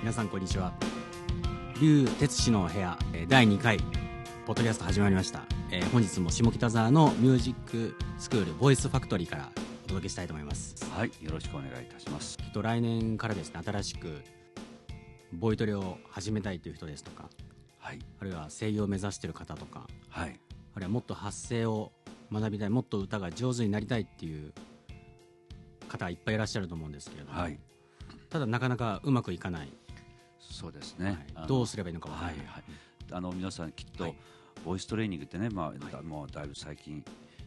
皆さんこんにちは。竜哲司の部屋えー第2回ポッドキャスト始まりました、えー本日も下北沢のミュージックスクールボイスファクトリーからお届けしたいと思います。はい、よろしくお願いいたします。きっと来年からですね新しくボイトレを始めたいという人ですとかはい、あるいは声優を目指している方とかはい、あるいはもっと発声を学びたいもっと歌が上手になりたいっていう方がいっぱいいらっしゃると思うんですけれども、はい、ただなかなかうまくいかない、そうですね。あのどうすればいいのかわからない、はい、はい、あの皆さんきっと、はい。ボイストレーニングってね、まあ、はい。だもうだいぶ最近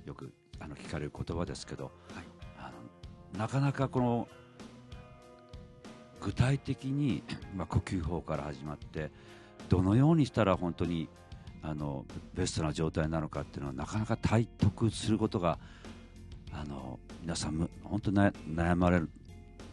よくあの聞かれる言葉ですけど、はい。あのなかなかこの具体的に、まあ、呼吸法から始まってどのようにしたら本当にあのベストな状態なのかっていうのはなかなか体得することがあの皆さんむ本当に悩悩まれ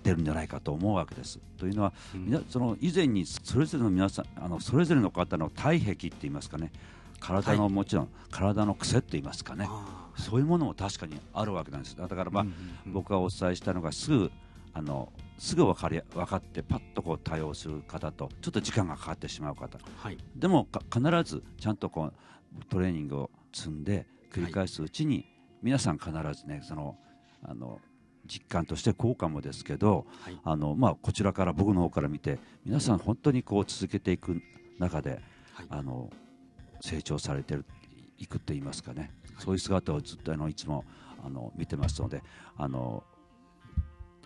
てるんじゃないかと思うわけです。というのは、うん。その以前にそれぞれの皆さんあのそれぞれの方の体壁って言いますかね。体の、はいもちろん体の癖って言いますかね。あそういうものも確かにあるわけなんです。だからーまあ、うんうんうん。僕がお伝えしたのがすぐあのすぐ分かり分かってパッとこう対応する方とちょっと時間がかかってしまう方。はい。でもか必ずちゃんとこうトレーニングを積んで繰り返すうちに、皆さん必ずねそのあの実感として効果もですけどはい。あの、まあ、こちらから僕の方から見て皆さん本当にこう続けていく中ではい。あの成長されてるいくって言いますかね、はい。そういう姿をずっとあのいつもあの見てますのであの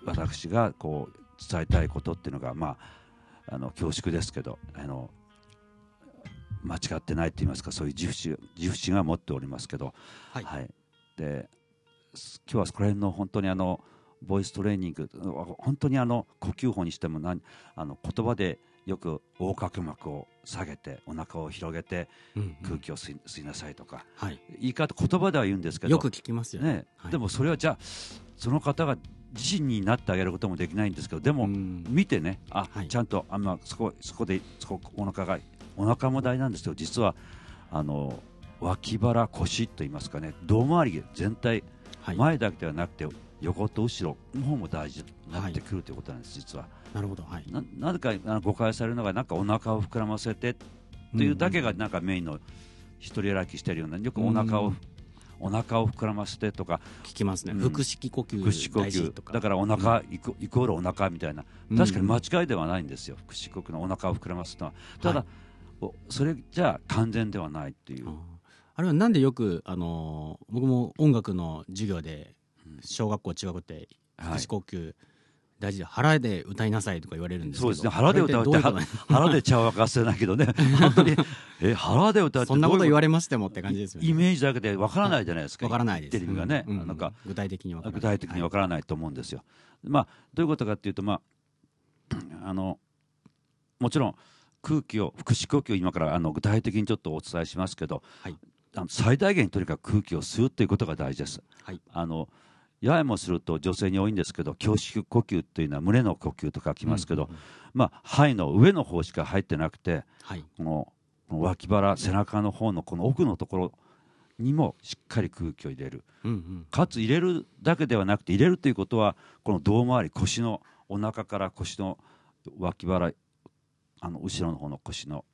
私がこう伝えたいことっていうのが、まあ、あの恐縮ですけどあの間違ってないと言いますかそういう自負心自負心は持っておりますけど、はい。です今日はこの辺の本当にあのボイストレーニング本当にあの呼吸法にしても何あの言葉でよく横隔膜を下げてお腹を広げてうんうん。空気を吸い吸いなさいとか、はい。言い方言葉では言うんですけどよく聞きますよね。ね。はい。でもそれはじゃあその方が自身になってあげることもできないんですけどでも、うん。見てねあ、はい。ちゃんとあ、まあ、そこそこでそこお腹がお腹も大事なんですけど実はあの脇腹腰と言いますかね胴回り全体はい。前だけではなくて横と後ろの方も大事になってくるということなんです、実は。なるほど。はい。ななぜか誤解されるのがなんかお腹を膨らませてというだけがなんかメインの一人選きしてるようなよくお腹を、うん。お腹を膨らませてとか。聞きますね。うん。腹式呼吸腹式呼吸。だからお腹イコイコールお腹みたいな。うん。確かに間違いではないんですよ。腹式呼吸のお腹を膨らますのは。ただ、はい。おそれじゃあ完全ではないっていう。あれはなんでよくあのー僕も音楽の授業でうん小学校中学校ってはい。腹式呼吸大事で腹で歌いなさいとか言われるんですそうですね。腹で歌うって 腹で茶を沸かせないけどね。本当に。え腹で歌うってそんなこと言われれましてもって感じですよね。イメージだけでわからないじゃないですか。わからないです。テレビがね、なんか。具体的にわからない。具体的にわからないと思うんですよ。まあ、どういうことかっていうと、まあ、あのもちろん空気を腹式呼吸を今からあの具体的にちょっとお伝えしますけど、はい。あの最大限にとにかく空気を吸うということが大事です。はい。あのややもすると女性に多いんですけど胸式呼吸というのは胸の呼吸と書きますけど、まあ、肺の上の方しか入ってなくてはい。この脇腹背中の方のこの奥のところにもしっかり空気を入れる。うんうん。かつ入れるだけではなくて入れるということはこの胴回り腰のお腹から腰の脇腹あの後ろの方の腰の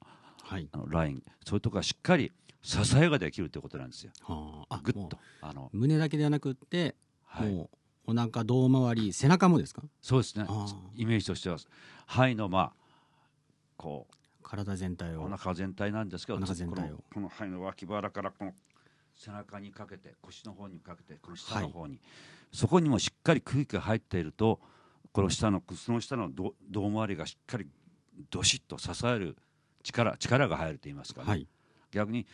はい。あのライン。そういうところがしっかり支えができるということなんですよ。はあ。ぐっと。あの、胸だけではなくってはい、もうお腹胴回り背中もですか？そうですね。イメージとしては肺のまあこ体全体を。うお腹全体なんですけどお腹全体を。このこの肺の脇腹からこの背中にかけて腰の方にかけてこの下の方に、そこにもしっかり空気が入っているとこの下のその下の胴胴回りがしっかりどしっと支える力力が入ると言いますかね、はい。逆に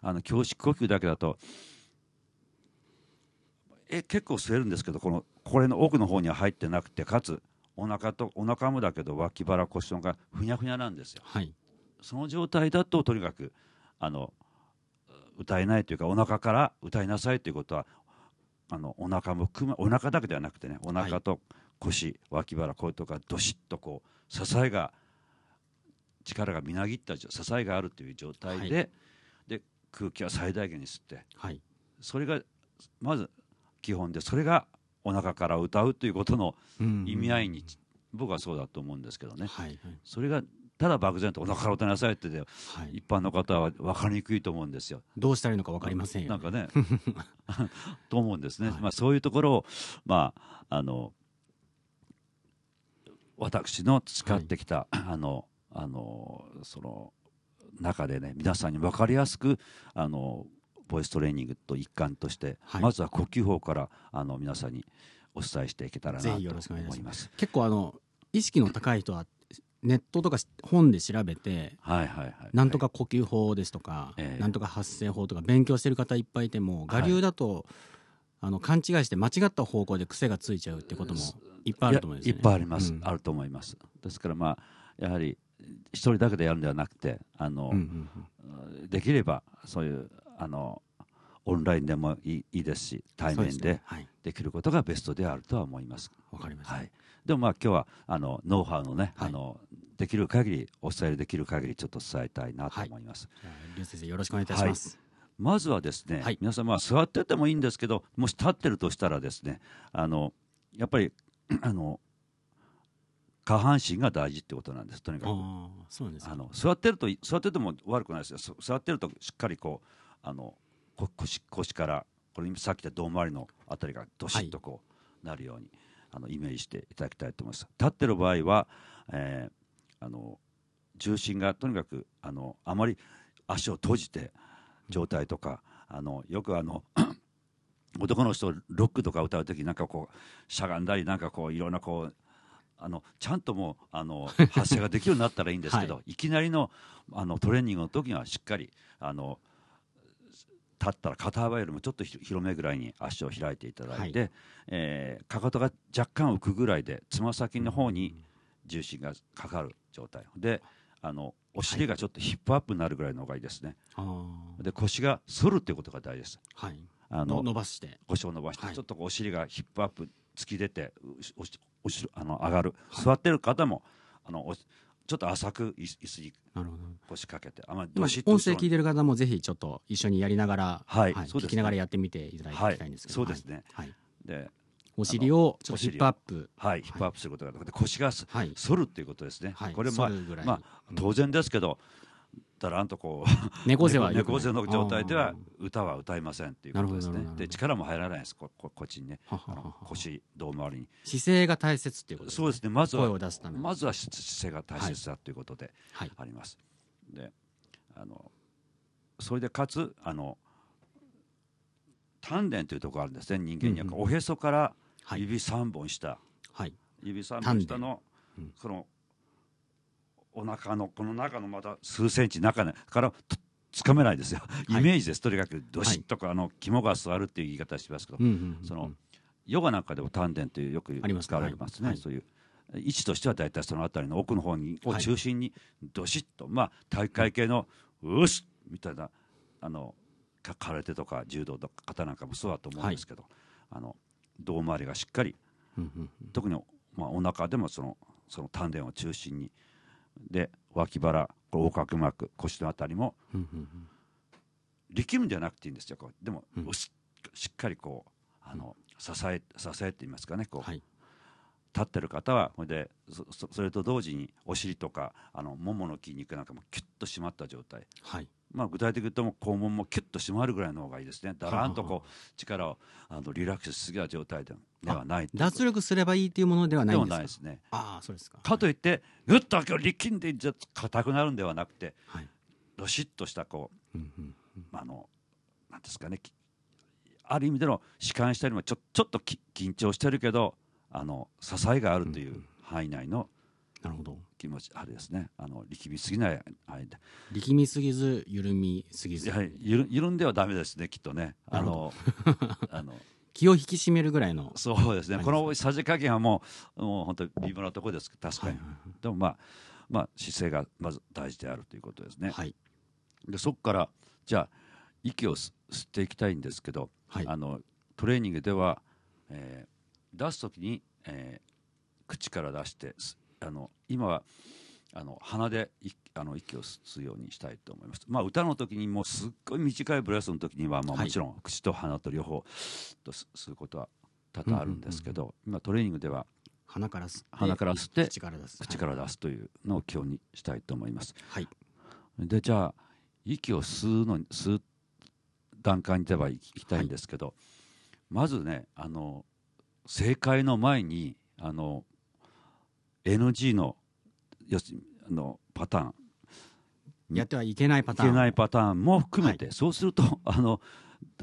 あの胸式呼吸だけだとえ結構吸えるんですけどこのこれの奥の方には入ってなくてかつお腹とお腹もだけど脇腹腰のがふにゃふにゃなんですよ。はい。その状態だととにかくあの歌えないというかお腹から歌いなさいということはあのお腹も含めお腹だけではなくてねお腹と腰、脇腹こういうとこがどしっとこう支えが力がみなぎった支えがあるという状態で,、はで空気は最大限に吸ってはい。それがまず基本でそれがお腹から歌うということのうん。意味合いに僕はそうだと思うんですけどね、はいはい。それがただ漠然とお腹から歌いなさいって言ってはい。一般の方は分かりにくいと思うんですよ。どうしたらいいのか分かりませんよ、なんかね と思うんですね、はい。まあ、そういうところを、まあ、あの私の培ってきた、あのあのその中でね皆さんに分かりやすくあのボイストレーニングと一環として、はい。まずは呼吸法からあの皆さんにお伝えしていけたらなと思います。結構あの意識の高い人はネットとか本で調べてはいはいはい。なんとか呼吸法ですとか、ええ。なんとか発声法とか勉強してる方いっぱいいても我流だと、あの勘違いして間違った方向で癖がついちゃうってこともいっぱいあると思うんですよね。いっぱいあります、うん。あると思います。ですからまあやはり一人だけでやるんではなくてあの、うんうん。できればそういうあのオンラインでもいいいいですし対面でできることがベストであるとは思います。わかりました、はい、でもまあ今日はあのノウハウのね、はい。あのできる限りお伝えできる限りちょっと伝えたいなと思います。じゃあ劉先生よろしくお願いいたします。まずはですね、はい。皆さんまあ座っててもいいんですけどもし立ってるとしたらですねあのやっぱり あの下半身が大事ってことなんです。とにかく。あの座ってると座ってても悪くないですよ。そ座ってるとしっかりこうあのこ腰腰からこれさっき言った胴回りのあたりがどしっとこうなるように、あのイメージしていただきたいと思います。立ってる場合は、えーあの重心がとにかくあのあまり足を閉じて状態とか、あのよくあの 男の人ロックとか歌う時なんかこうしゃがんだりなんかこういろんなこうあのちゃんともうあの 発声ができるようになったらいいんですけど、、はいきなりのあのトレーニングの時にはしっかりあの立ったら肩幅よりもちょっとひ広めぐらいに足を開いていただいて、はえーかかとが若干浮くぐらいでつま先の方に重心がかかる状態。であのお尻がちょっとヒップアップになるぐらいの方がいいですね。あで腰が反るっていうことが大事です。あはい。あのの伸ばして。腰を伸ばして、はい。ちょっとお尻がヒップアップ突き出ておしおしあの上がる、はい。座ってる方もあのおちょっと浅く椅子に腰掛けて。あんまり音声聞いてる方もぜひちょっと一緒にやりながら、はい。そうですね。聞きながらやってみていただきたいんですけど、はい。そうですね。はい。はいでお尻をちょっとヒップアップ。はいヒップアップすることがで腰が反るっていうことですね、はい。これまあまあうん当然ですけどだらんとこう 猫背は猫背の状態ではあ歌は歌いませんっていうことですね。で力も入らないですこここっちにね。腰胴回りに。姿勢が大切っていうことですね。そうですね。まず声はを出すため。にまずは姿勢が大切だということではい。あります。であのそれでかつあの丹田というところがあるんですね。人間には、うんうんおへそからはい。指3本下、はい。指3丹田本下の、うんこのお腹のこの中のまた数センチ中ねからとつかめないですよ、い。イメージです。とにかくどしっとか、あの肝が座るっていう言い方しますけど、そのヨガなんかでも丹田というよく使われますね、はい。そういう位置としては大体その辺りの奥の方にをはい中心にどしっと、まあ体育会系のうっすみたいなあのか空手とか柔道の方なんかもそうだと思うんですけど、あの胴回りがしっかり特に、まあ、お腹でもそのその丹田を中心にで脇腹横隔膜腰のあたりもうんうんうん力むんじゃなくていいんですよこう。でも、うん。ししっかりこうあの支え支えって言いますかねこう、はい。立ってる方はそれでそそそれと同時にお尻とかあのももの筋肉なんかもキュッと締まった状態、はい。まあ、具体的に言うと肛門もキュッと締まるぐらいの方がいいですね。だらんとはこう力をあのリラックスしすぎた状態でではない脱力すればいいっていうものではないんですか？ないですね。ああそうですか。かといってぐっと今日力んでじゃ硬くなるんではなくてはい。どしっとしたこううんうんうん。あのなんですかねきある意味での弛緩したりもちょちょっとき緊張してるけどあの支えがあるという範囲内のなるほど。気持ちあれですね。あの力みすぎない間。力みすぎず緩みすぎず。やはり緩緩んではダメですねきっとね。あの あの気を引き締めるぐらいの。そうですね。はい。このさじ加減はもうもう本当に微妙なところです確かに、はい。はいでもまあまあ姿勢がまず大事であるということですね、はい。でそこからじゃあ息を吸吸っていきたいんですけど、はい。あのトレーニングでは、えー出す時に、えー口から出してすあの今はあの鼻でいあの息を吸うようにしたいと思います。まあ歌の時にもうすっごい短いブレスの時には、まあ、はい。もちろん口と鼻と両方と吸吸うことは多々あるんですけど、今トレーニングでは鼻から吸って鼻から吸って口から出す。口から出すというのを今日にしたいと思います。はい。でじゃあ息を吸うのに吸う段階にではいきたいんですけど、まずねあの正解の前にあの NG の要するにあのパターン。やってはいけないパターン。いけないパターンも含めて、そうするとあの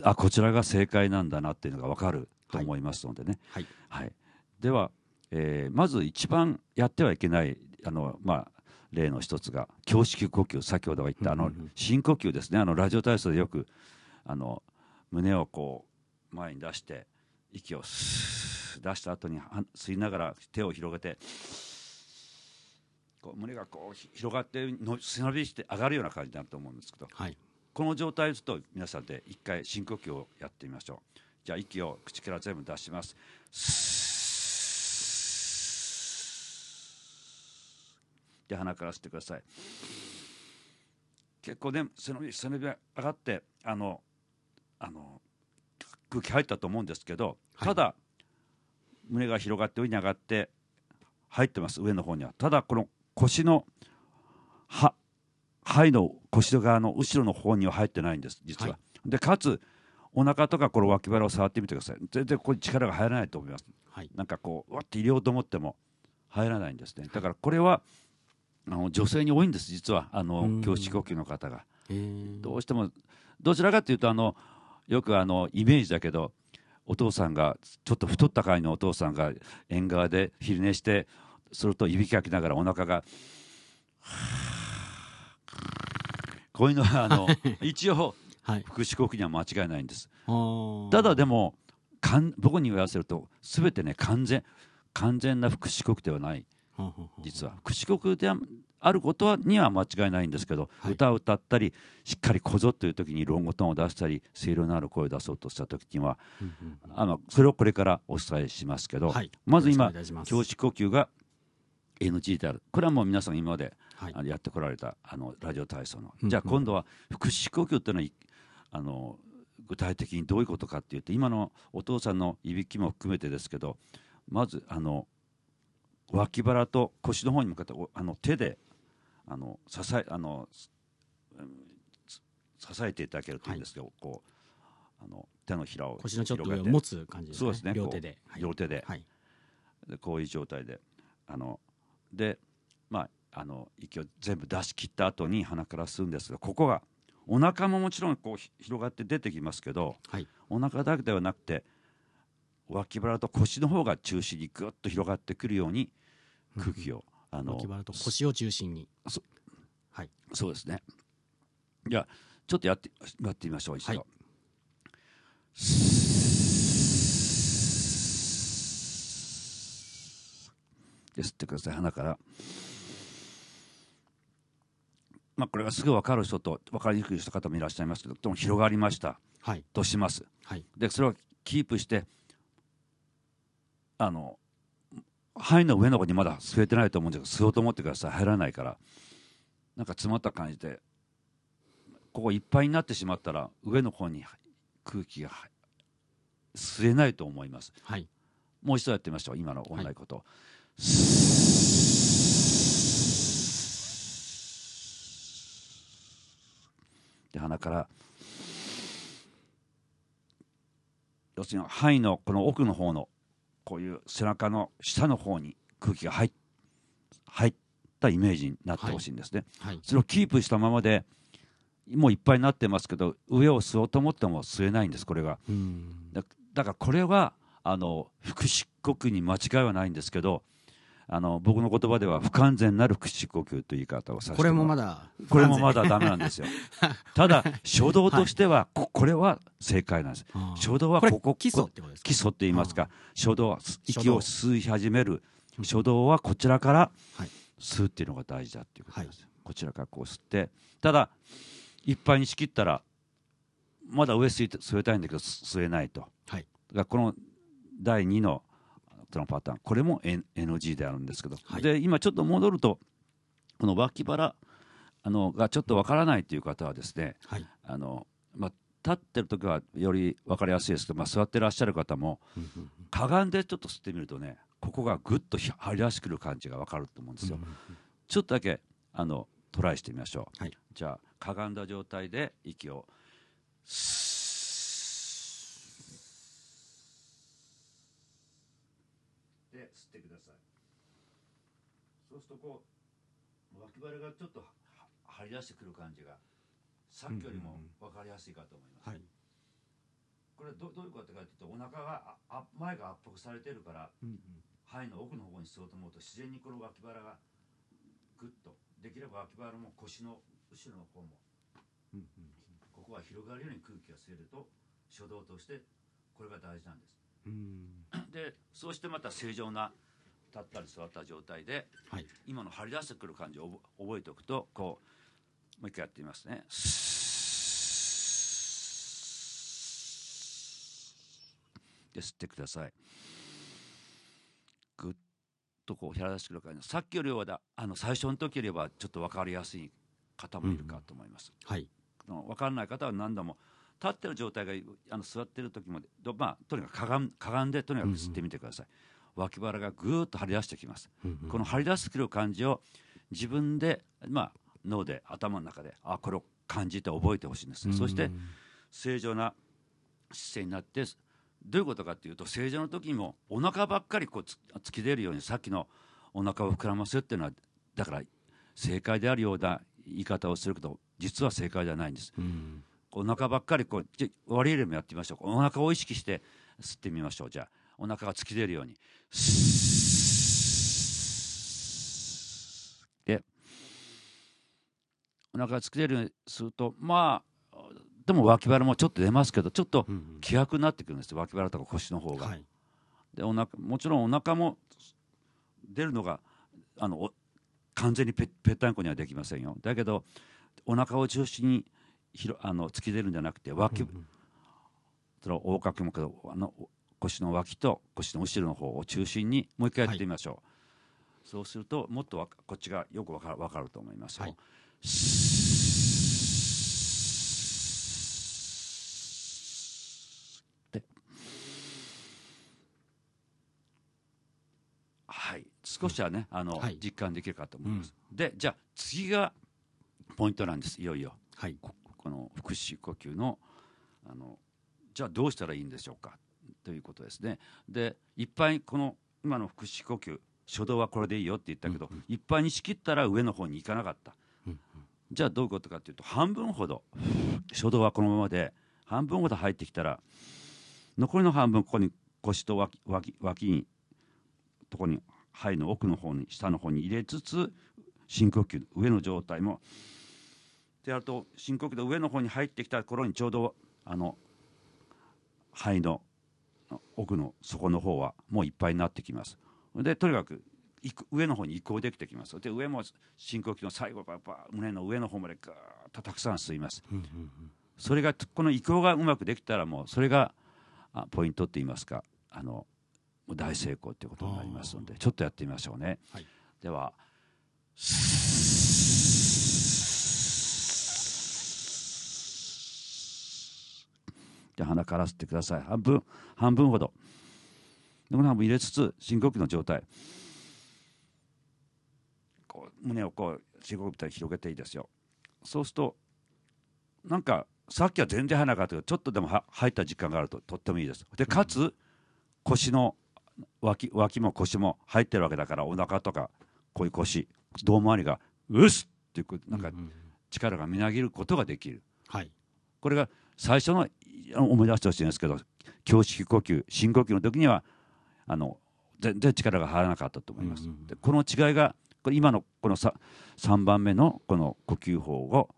あこちらが正解なんだなっていうのが分かると思いますのでね、はい。はい、では、えーまず一番やってはいけないあの、まあ、例の一つが胸式呼吸先ほど言ったあの深呼吸ですね。あのラジオ体操でよくあの胸をこう前に出して息を出した後には吸いながら手を広げてこう胸がこうひ広がっての背伸びして上がるような感じになると思うんですけどはい。この状態ですと皆さんで一回深呼吸をやってみましょう。じゃあ息を口から全部出します。で鼻から吸ってください。結構ね背伸び背伸びが上がってあのあの空気入ったと思うんですけど、はい。ただ胸が広がって上に上がって入ってます。上の方には。ただこの腰のは肺の腰側の後ろの方には入ってないんです実は、はでかつお腹とかこの脇腹を触ってみてください。全然ここに力が入らないと思います。はい。なんかこうわって入れようと思っても入らないんですね。だからこれはあの女性に多いんです実は。あのうん。胸式呼吸の方が。えー。どうしてもどちらかというとあのよくあのイメージだけどお父さんがちょっと太った会のお父さんが縁側で昼寝してするといびきかきながらお腹がこういうのはあの一応はい。腹式呼吸には間違いないんです。ただでもかん僕に言わせると全てね完全完全な腹式呼吸ではない。実は。腹式呼吸であることはには間違いないんですけど、はい。歌を歌ったりしっかりこぞという時にロングトーンを出したり声量のある声を出そうとした時にはうんうんあのそれをこれからお伝えしますけど、はい。まず今胸式呼吸が NG である。これはもう皆さん今まで、はい。あのやってこられたあのラジオ体操の、うんじゃあ今度は腹式呼吸っていうのはいあの具体的にどういうことかっていうと今のお父さんのいびきも含めてですけどまずあの脇腹と腰の方に向かっておあの手であの支えあの支えていただけるというんですけど、こうあの手のひらを腰のちょっと上を持つ感じですね。そうですね。両手で。はい。両手で。はい。でこういう状態であのでまああの息を全部出し切った後に鼻から吸うんですがここがお腹ももちろんこうひ広がって出てきますけどはい。お腹だけではなくて脇腹と腰の方が中心にぐっと広がってくるように空気をあの脇腹と腰を中心に。そはい。そうですね。じゃあちょっとやってやってみましょう一度、はいで吸ってください鼻から。まあこれがすぐ分かる人と分かりにくい人方もいらっしゃいますけどでも広がりました。はい。とします。はい。でそれをキープしてあの肺の上の方にまだ吸えてないと思うんですけど吸おうと思ってください。入らないから。なんか詰まった感じでここいっぱいになってしまったら上の方に空気が吸えないと思います。はい。もう一度やってみましょう今の同じこと、で鼻から要するに肺のこの奥の方のこういう背中の下の方に空気が入っ入ったイメージになってほしいんですね、はい。それをキープしたままでもういっぱいになってますけど上を吸おうと思っても吸えないんですこれが。うん。だだからこれはあの腹式呼吸に間違いはないんですけどあの僕の言葉では不完全なる腹式呼吸という言い方をさせてこれもまだだこれもまだダメなんですよ。ただ初動としては、ここれは正解なんです。初動はこれここ基礎ってことですか？基礎って言いますか？初動は息を吸い始める。初動。はこちらからはい。吸うっていうのが大事だっていうことです、こちらからこう吸って。ただいっぱいに仕切ったらまだ上吸いて吸えたいんだけど吸えないと。はい。だからこの第2のそのパターン。これも NG であるんですけど、はい。で今ちょっと戻るとこの脇腹あのがちょっとわからないという方はですねはい。あの、まあ、立ってる時はより分かりやすいですけど、まあ、座ってらっしゃる方もかがんでちょっと吸ってみるとねここがぐっと張り出してくる感じが分かると思うんですよ、うん。ちょっとだけあのトライしてみましょう、はい。じゃあかがんだ状態で息をで吸ってくださいそうするとこう脇腹がちょっとは張り出してくる感じがさっきよりも分かりやすいかと思います、はい。これどどういうことかというとお腹がああ前が圧迫されてるからうん肺の奥の方に吸おうと思うと自然にこの脇腹がぐっとできれば脇腹も腰の後ろの方もうんここは広がるように空気が吸えると初動としてこれが大事なんです。うん。でそうしてまた正常な立ったり座った状態ではい。今の張り出してくる感じを覚覚えておくとこうもう一回やってみますね。で吸ってください。ぐっとこう張り出してくる感じ。さっきよりはだあの最初の時よりはちょっと分かりやすい方もいるかと思います、はい。あの分からない方は何度も立ってる状態があの座ってる時もどまあとにかくかがんかがんでとにかく吸ってみてください、脇腹がぐーっと張り出してきます、うんこの張り出してくる感じを自分でまあ脳で頭の中であこれを感じて覚えてほしいんです、そして正常な姿勢になってどういうことかっていうと正常の時にもお腹ばっかりこうつ突き出るようにさっきのお腹を膨らますっていうのはだから正解であるような言い方をするけど実は正解ではないんです。うん。お腹ばっかりこうじゃ割り入れもやってみましょう。お腹を意識して吸ってみましょう。じゃあお腹が突き出るように。でお腹が突き出るようにするとまあでも脇腹もちょっと出ますけどちょっとうん気迫になってくるんですよ脇腹とか腰の方が、はい。でお腹もちろんお腹も出るのがあのお完全にぺぺったんこにはできませんよ。だけどお腹を中心にひろあの突き出るんじゃなくて脇、うんその横隔膜のあの腰の脇と腰の後ろの方を中心にもう一回やってみましょう、そうするともっとこっちがよくわかるわかると思いますよ、はい。で。はい。少しはね、あのはい。実感できるかと思います、でじゃあ次がポイントなんです。いよいよ。はい。ここの腹式呼吸のあのじゃあどうしたらいいんでしょうかということですね。でいっぱいこの今の腹式呼吸初動はこれでいいよって言ったけど、いっぱいに仕切ったら上の方に行かなかった、うんじゃあどういうことかというと半分ほど初動はこのままで半分ほど入ってきたら残りの半分ここに腰と脇脇脇にとこに肺の奥の方に下の方に入れつつ深呼吸上の状態も。でやると深呼吸の上の方に入ってきた頃にちょうどあの肺の奥の底の方はもういっぱいになってきます。でとにかく上の方に移行できてきます。で上も深呼吸の最後ばば胸の上の方までガーッとたくさん吸います。うんうんそれがこの移行がうまくできたらもうそれがあポイントって言いますかあの大成功ということになりますのでちょっとやってみましょうね、はい。ではじゃあ鼻から吸ってください。半分半分ほど。でこの半分入れつつ深呼吸の状態。こう胸をこう深呼吸で広げていいですよ。そうするとなんかさっきは全然入らなかったけどちょっとでもは入った時間があるととってもいいです。でかつ腰の脇脇も腰も入ってるわけだからお腹とかこういう腰胴回りがうっすっていうなんか力がみなぎることができる。はい。これが最初のい思い出してほしいんですけど胸式呼吸深呼吸の時にはあの全然力が入らなかったと思います、うんうんでこの違いがこれ今のこのさ3番目のこの呼吸法を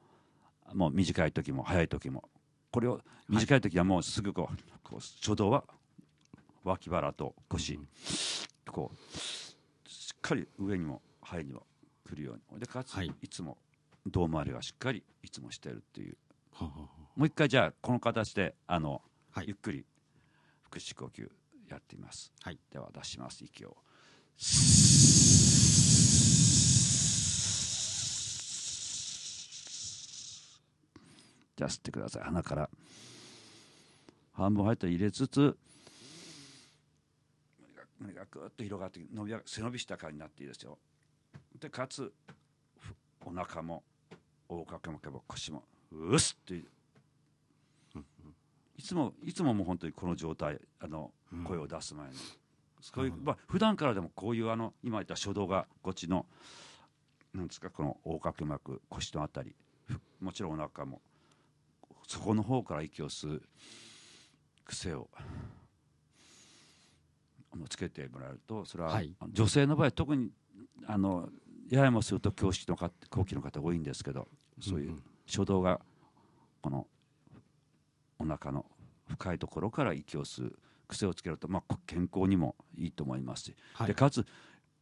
もう短い時も早い時もこれを短い時はもうすぐこう,、こう初動は脇腹と腰、こうしっかり上にも肺にも来るように。でかつ、はい。い、つも胴回りがしっかりいつもしてるっていう。はあはあはもう一回じゃあこの形であの、はい。ゆっくり腹式呼吸やってみます、はい。では出します息を。じゃあ吸ってください。鼻から。半分入ったら入れつつ胸がぐっと広がって伸び背伸びした感じになっていいですよ。でかつふお腹も横隔膜も腰もうっすっていつもいつももう本当にこの状態あのうん。声を出す前の、そういうまあ普段からでもこういうあの今言った初動がこっちのなんですかこの横隔膜腰のあたりふもちろんお腹もそこの方から息を吸う癖をつけてもらえるとそれは、はい。女性の場合特にあのややもすると胸式の方後期の方多いんですけどそういう初動がこのお腹の深いところから息を吸う癖をつけると、まあ、健康にもいいと思いますし、はい。でかつ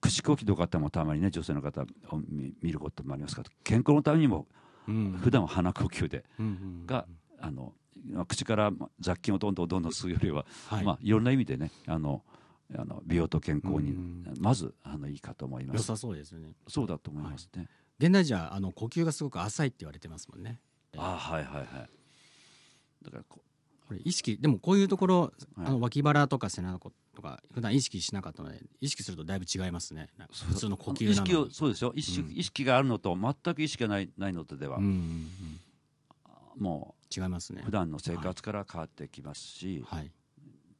口呼吸の方もたまにね女性の方を見見ることもありますから健康のためにもうん。普段は鼻呼吸でうんうんがあのまあ口からまあ雑菌をどんどんどんどん吸うよりは、はい。まあ、いろんな意味でねあのあの美容と健康にうん。まずあのいいかと思います。良さそうですよね。そうだと思いますね、現代人はあの呼吸がすごく浅いって言われてますもんね。ああはいはいはいだからここれ意識でもこういうところ、はい。あの脇腹とか背中とか普段意識しなかったので意識するとだいぶ違いますね。普通の呼吸なのに。意識をそうですよ。意識,、うん。意識があるのと全く意識がないないのとでは、うんうんうん。も違いますねう普段の生活から変わってきますし、はい。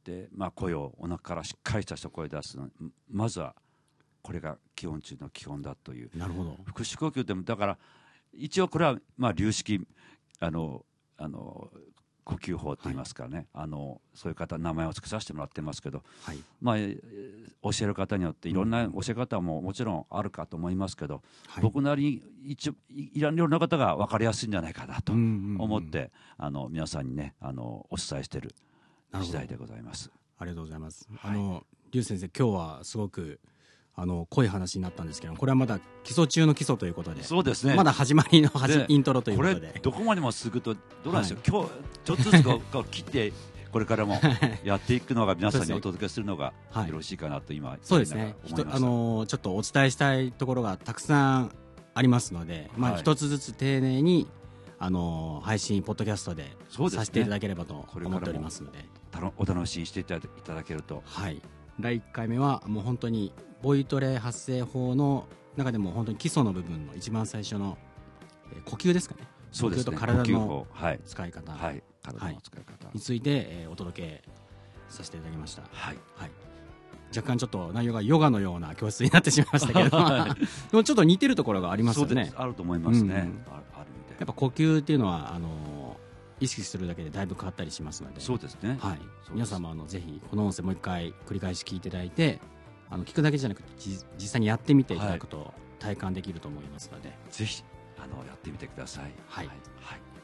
でまあ、声をお腹からしっかりとした声を出すのまずはこれが基本中の基本だという。なるほど。腹式呼吸でもだから一応これはまあ流式あのあの呼吸法といいますかね、あのそういう方名前を付けさせてもらってますけど、はい。まあ、えー教える方によっていろんな教え方ももちろんあるかと思いますけど、はい。僕なりに一応いいろんな方が分かりやすいんじゃないかなとうんうんうん思って、あの皆さんにねあのお伝えしているなるほど時代でございます。ありがとうございます。はい。あの劉先生今日はすごくあの濃い話になったんですけどこれはまだ基礎中の基礎ということでそうですね。まだ始まりのはじでイントロということで。どこまでも続くとどうなんでしょう、今日ちょっとずつこう切ってこれからもやっていくのが皆さんにお届けするのがはい。よろしいかなと今そうですね。あのちょっとお伝えしたいところがたくさんありますので、まあ、はい。一つずつ丁寧にあの配信ポッドキャストでさせていただければとこれからも思っておりますので。たのお楽しみにしていただいただけると。はい第1回目はもう本当にボイトレ発声法の中でも本当に基礎の部分の一番最初の、えー呼吸ですかね。そうですね。呼吸と体の使い方。はい。体の使い方。について、えーお届けさせていただきました、はい。はい、若干ちょっと内容がヨガのような教室になってしまいましたけれど。もはいでもちょっと似てるところがありますよね。あると思いますね、うんやっぱ呼吸っていうのはあの意識するだけでだいぶ変わったりしますので。そうですね。はい。皆様あのぜひこの音声もう一回繰り返し聞いていただいてあの聞くだけじゃなくてじ実際にやってみていただくと体感できると思いますので、ぜひあのやってみてください。はい。はい、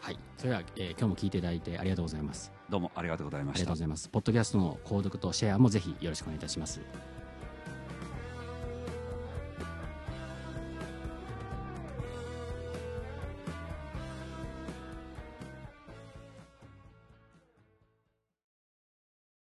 はい、それでは、えー今日も聞いていただいてありがとうございます。どうもありがとうございあました。りがとうございます。ポッドキャストの購読とシェアもぜひよろしくお願いいたします